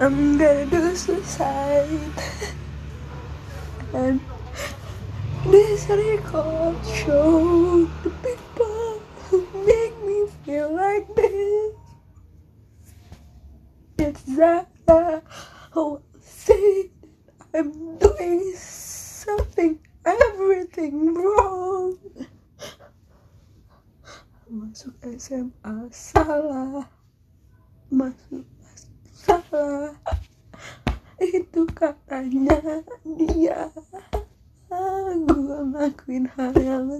I'm gonna do suicide. And this record show the people who make me feel like this. It's that who say I'm doing something everything wrong. Masuk SMA salah. Masuk salah itu katanya dia. Gue ngelakuin hal yang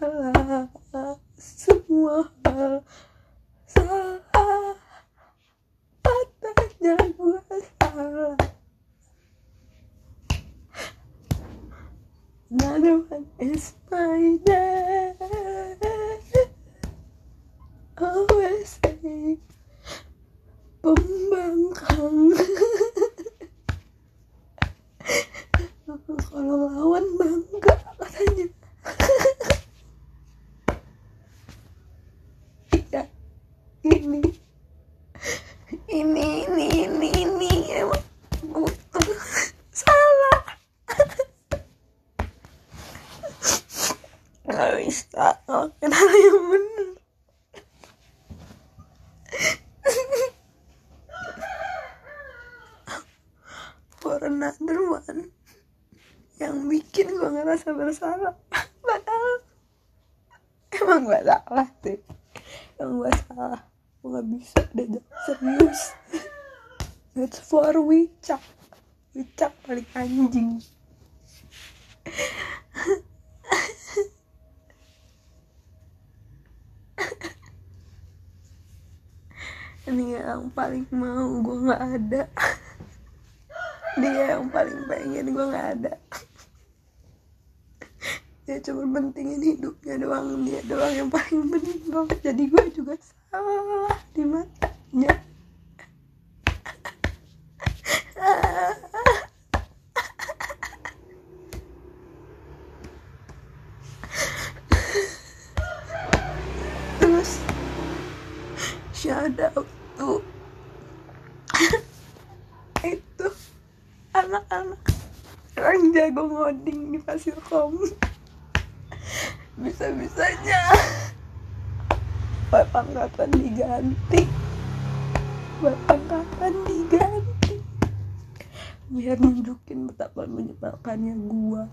salah. Semua hal salah. Katanya gue salah. Another one is my dad kalau lawan bangga katanya. Iya. Ini. Ini ini ini ini. Emang butuh. Salah. Nggak bisa. Hal yang benar for another one yang ngerasa bersalah. Padahal emang gue salah sih emang gue salah. Gue gak bisa diajak serius. It's for wicak. Wicak paling anjing. Ini yang paling mau gue nggak ada. Dia yang paling pengen gue nggak ada dia cuma pentingin hidupnya doang. Dia doang yang paling penting banget jadi gue juga salah di matanya. Terus out tuh. Itu anak-anak. Orang jago ngoding di Fasilkom bisa-bisanya. Bapak kapan diganti. Bapak kapan diganti. Biar nunjukin betapa menyebalkannya gua.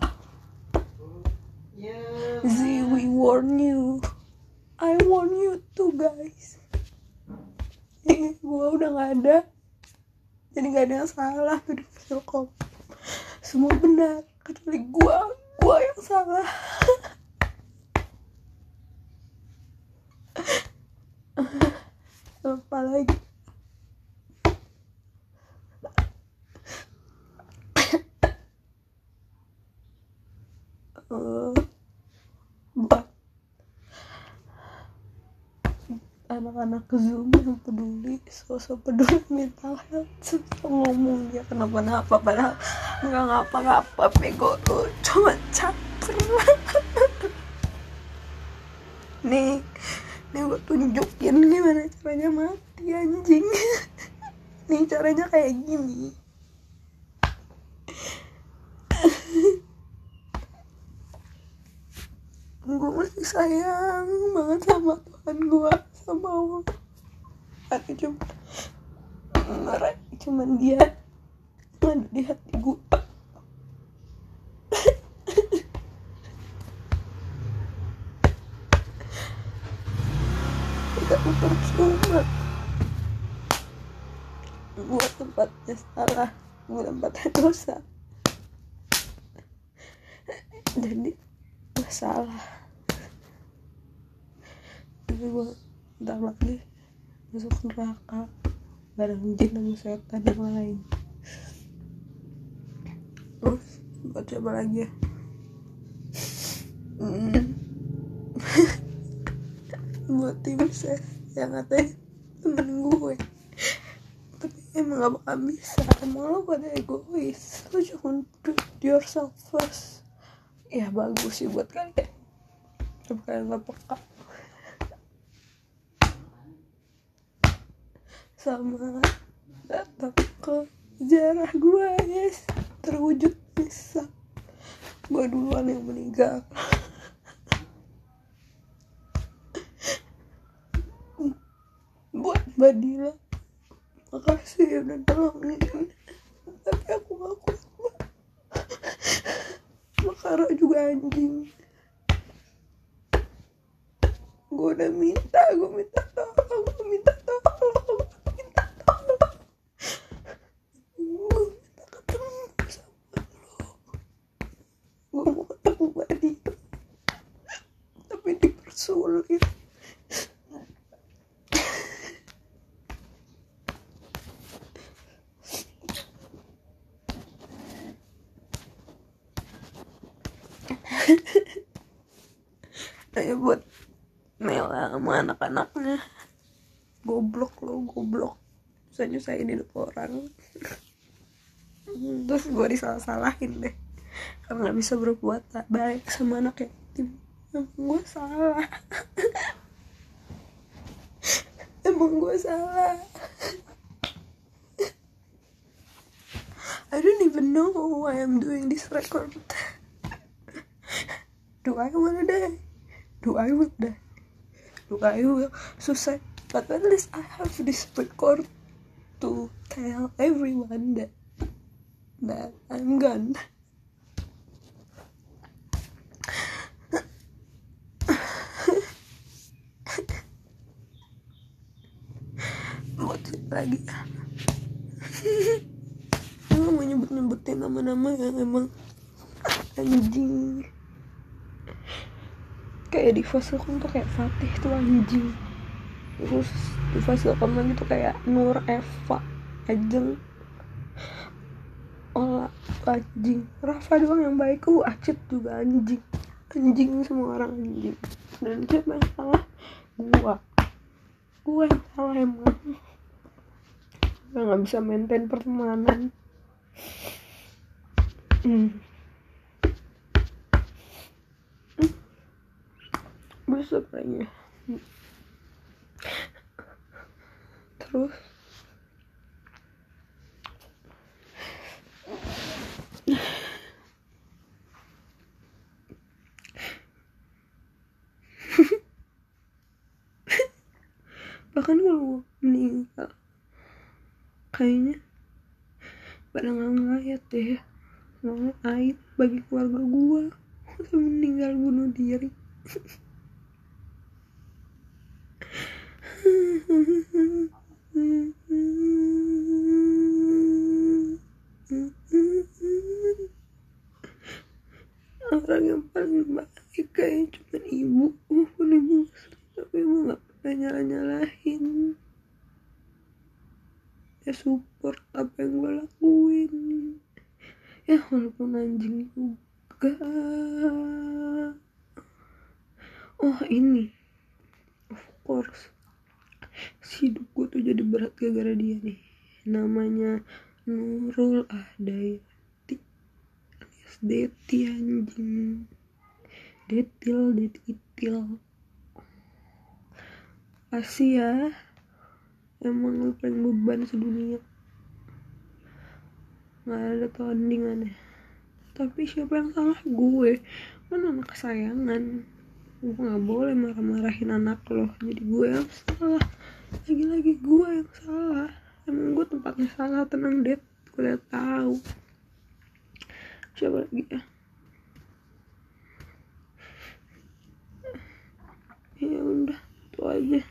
Z we warn you. I warn you too guys. Ini gua udah nggak ada. Jadi nggak ada yang salah di Fasilkom semua benar kecuali gua. Gua yang salah apa lagi? Eh, anak-anak zoom yang peduli sosok peduli health. Susah ngomong dia kenapa-napa padahal nggak ngapa-ngapa bego lu cuma capek nih nih gue tunjukin gimana caranya mati anjing. Nih caranya kayak gini. Gue masih sayang banget sama Tuhan gue sama Allah. Tapi cuma cuman dia ada di hati gue gue tempatnya salah gue tempatnya dosa. Jadi gue salah. Tapi gue ntar lagi masuk neraka. Bareng jin sama setan yang lain. Terus buat coba lagi ya? Hmm. buat tim ses yang katanya temen gue emang gak bakal bisa. Emang lo pada egois. Lo jangan put yourself first. Ya bagus sih buat kalian. Coba kalian gak peka sama mata ke sejarah gue yes. Terwujud bisa. Gue duluan yang meninggal. Buat Mbak Makasih udah tolongin tapi aku gak kuat Makara juga anjing. Gue udah minta gue minta tolong gue minta tolong gue minta tolong. Gue minta ketemu sama lo. Gue mau ketemu Mbak Dila tapi dipersulit sama anak-anaknya. Goblok lo, goblok. Bisa nyusahin hidup orang. Terus gue disalah-salahin deh. Karena gak bisa berbuat baik sama anak yatim gue salah. Emang gue salah. I don't even know why I'm doing this record. Do I wanna die? Do I will die? Do I will suicide? But at least I have this record to tell everyone that that I'm gone. Lagi Emang mau nyebut-nyebutin nama-nama yang emang anjing kayak di Fasilkom tuh kayak Fatih tuh anjing. Terus di Fasilkom lagi tuh kayak Nur Eva Ajeng Ola anjing. Rafa doang yang baik. Uh Acit juga anjing. Anjing semua orang anjing. Dan siapa yang salah gua. Gua yang salah emang. Gua nggak bisa maintain pertemanan. Hmm. Besok lagi terus? Bahkan kalau meninggal kayaknya pada nggak ngeliat deh soalnya aib bagi keluarga gua udah meninggal bunuh diri orang yang paling baik kayak cuma ibu pun ibu tapi ibu nggak pernah nyala nyalahin ya support apa yang gue lakuin ya walaupun anjing juga oh ini of course tuh jadi berat gara-gara dia nih. Namanya Nurul Ahdayati alias Deti anjing. Detil Detitil. Ya. Emang lu paling beban sedunia. Nggak ada tandingannya. Tapi siapa yang salah? Gue. Kan anak kesayangan? Gue nggak boleh marah-marahin anak lo. Jadi gue yang salah lagi-lagi gue yang salah. Emang gue tempatnya salah tenang deh gue udah tahu. Siapa lagi ya. Ya udah itu aja.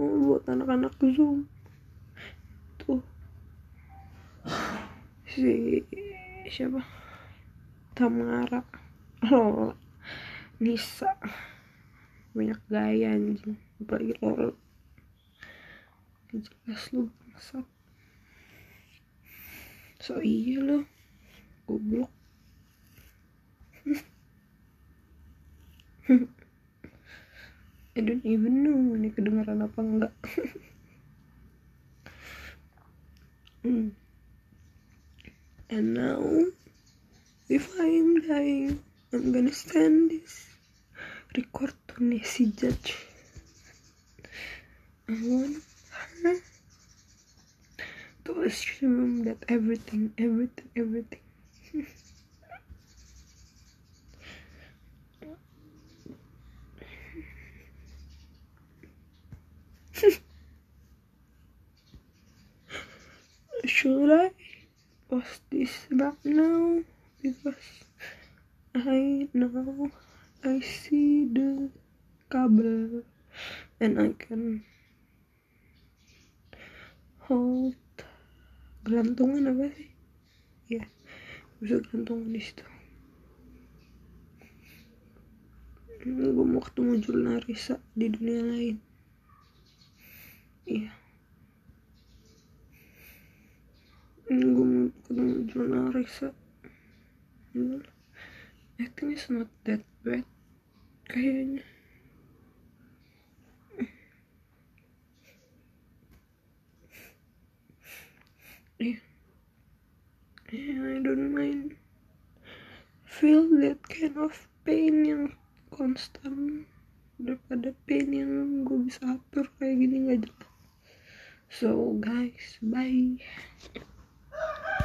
Oh, buat anak-anak zoom. Tuh si siapa? Tamara. Lola. Nisa. Banyak gaya anjing. Apalagi Lola jelas lu bangsat so iya lo goblok. I don't even know ini kedengaran apa enggak. Hmm. and now if I'm dying I'm gonna stand this. Record to Nessie Judge. I want to assume that everything everything everything. Should I post this back now? Because I know I see the cable and I can hold gelantungan apa sih ya bisa gelantungan di situ gue mau ketemu Julna Risa di dunia lain. Iya. Gue mau ketemu Julna Risa I think it's not that bad kayaknya yeah. yeah I don't mind. Feel that kind of pain yang konstan. Daripada pain yang gue bisa atur kayak gini gak jelas. So guys bye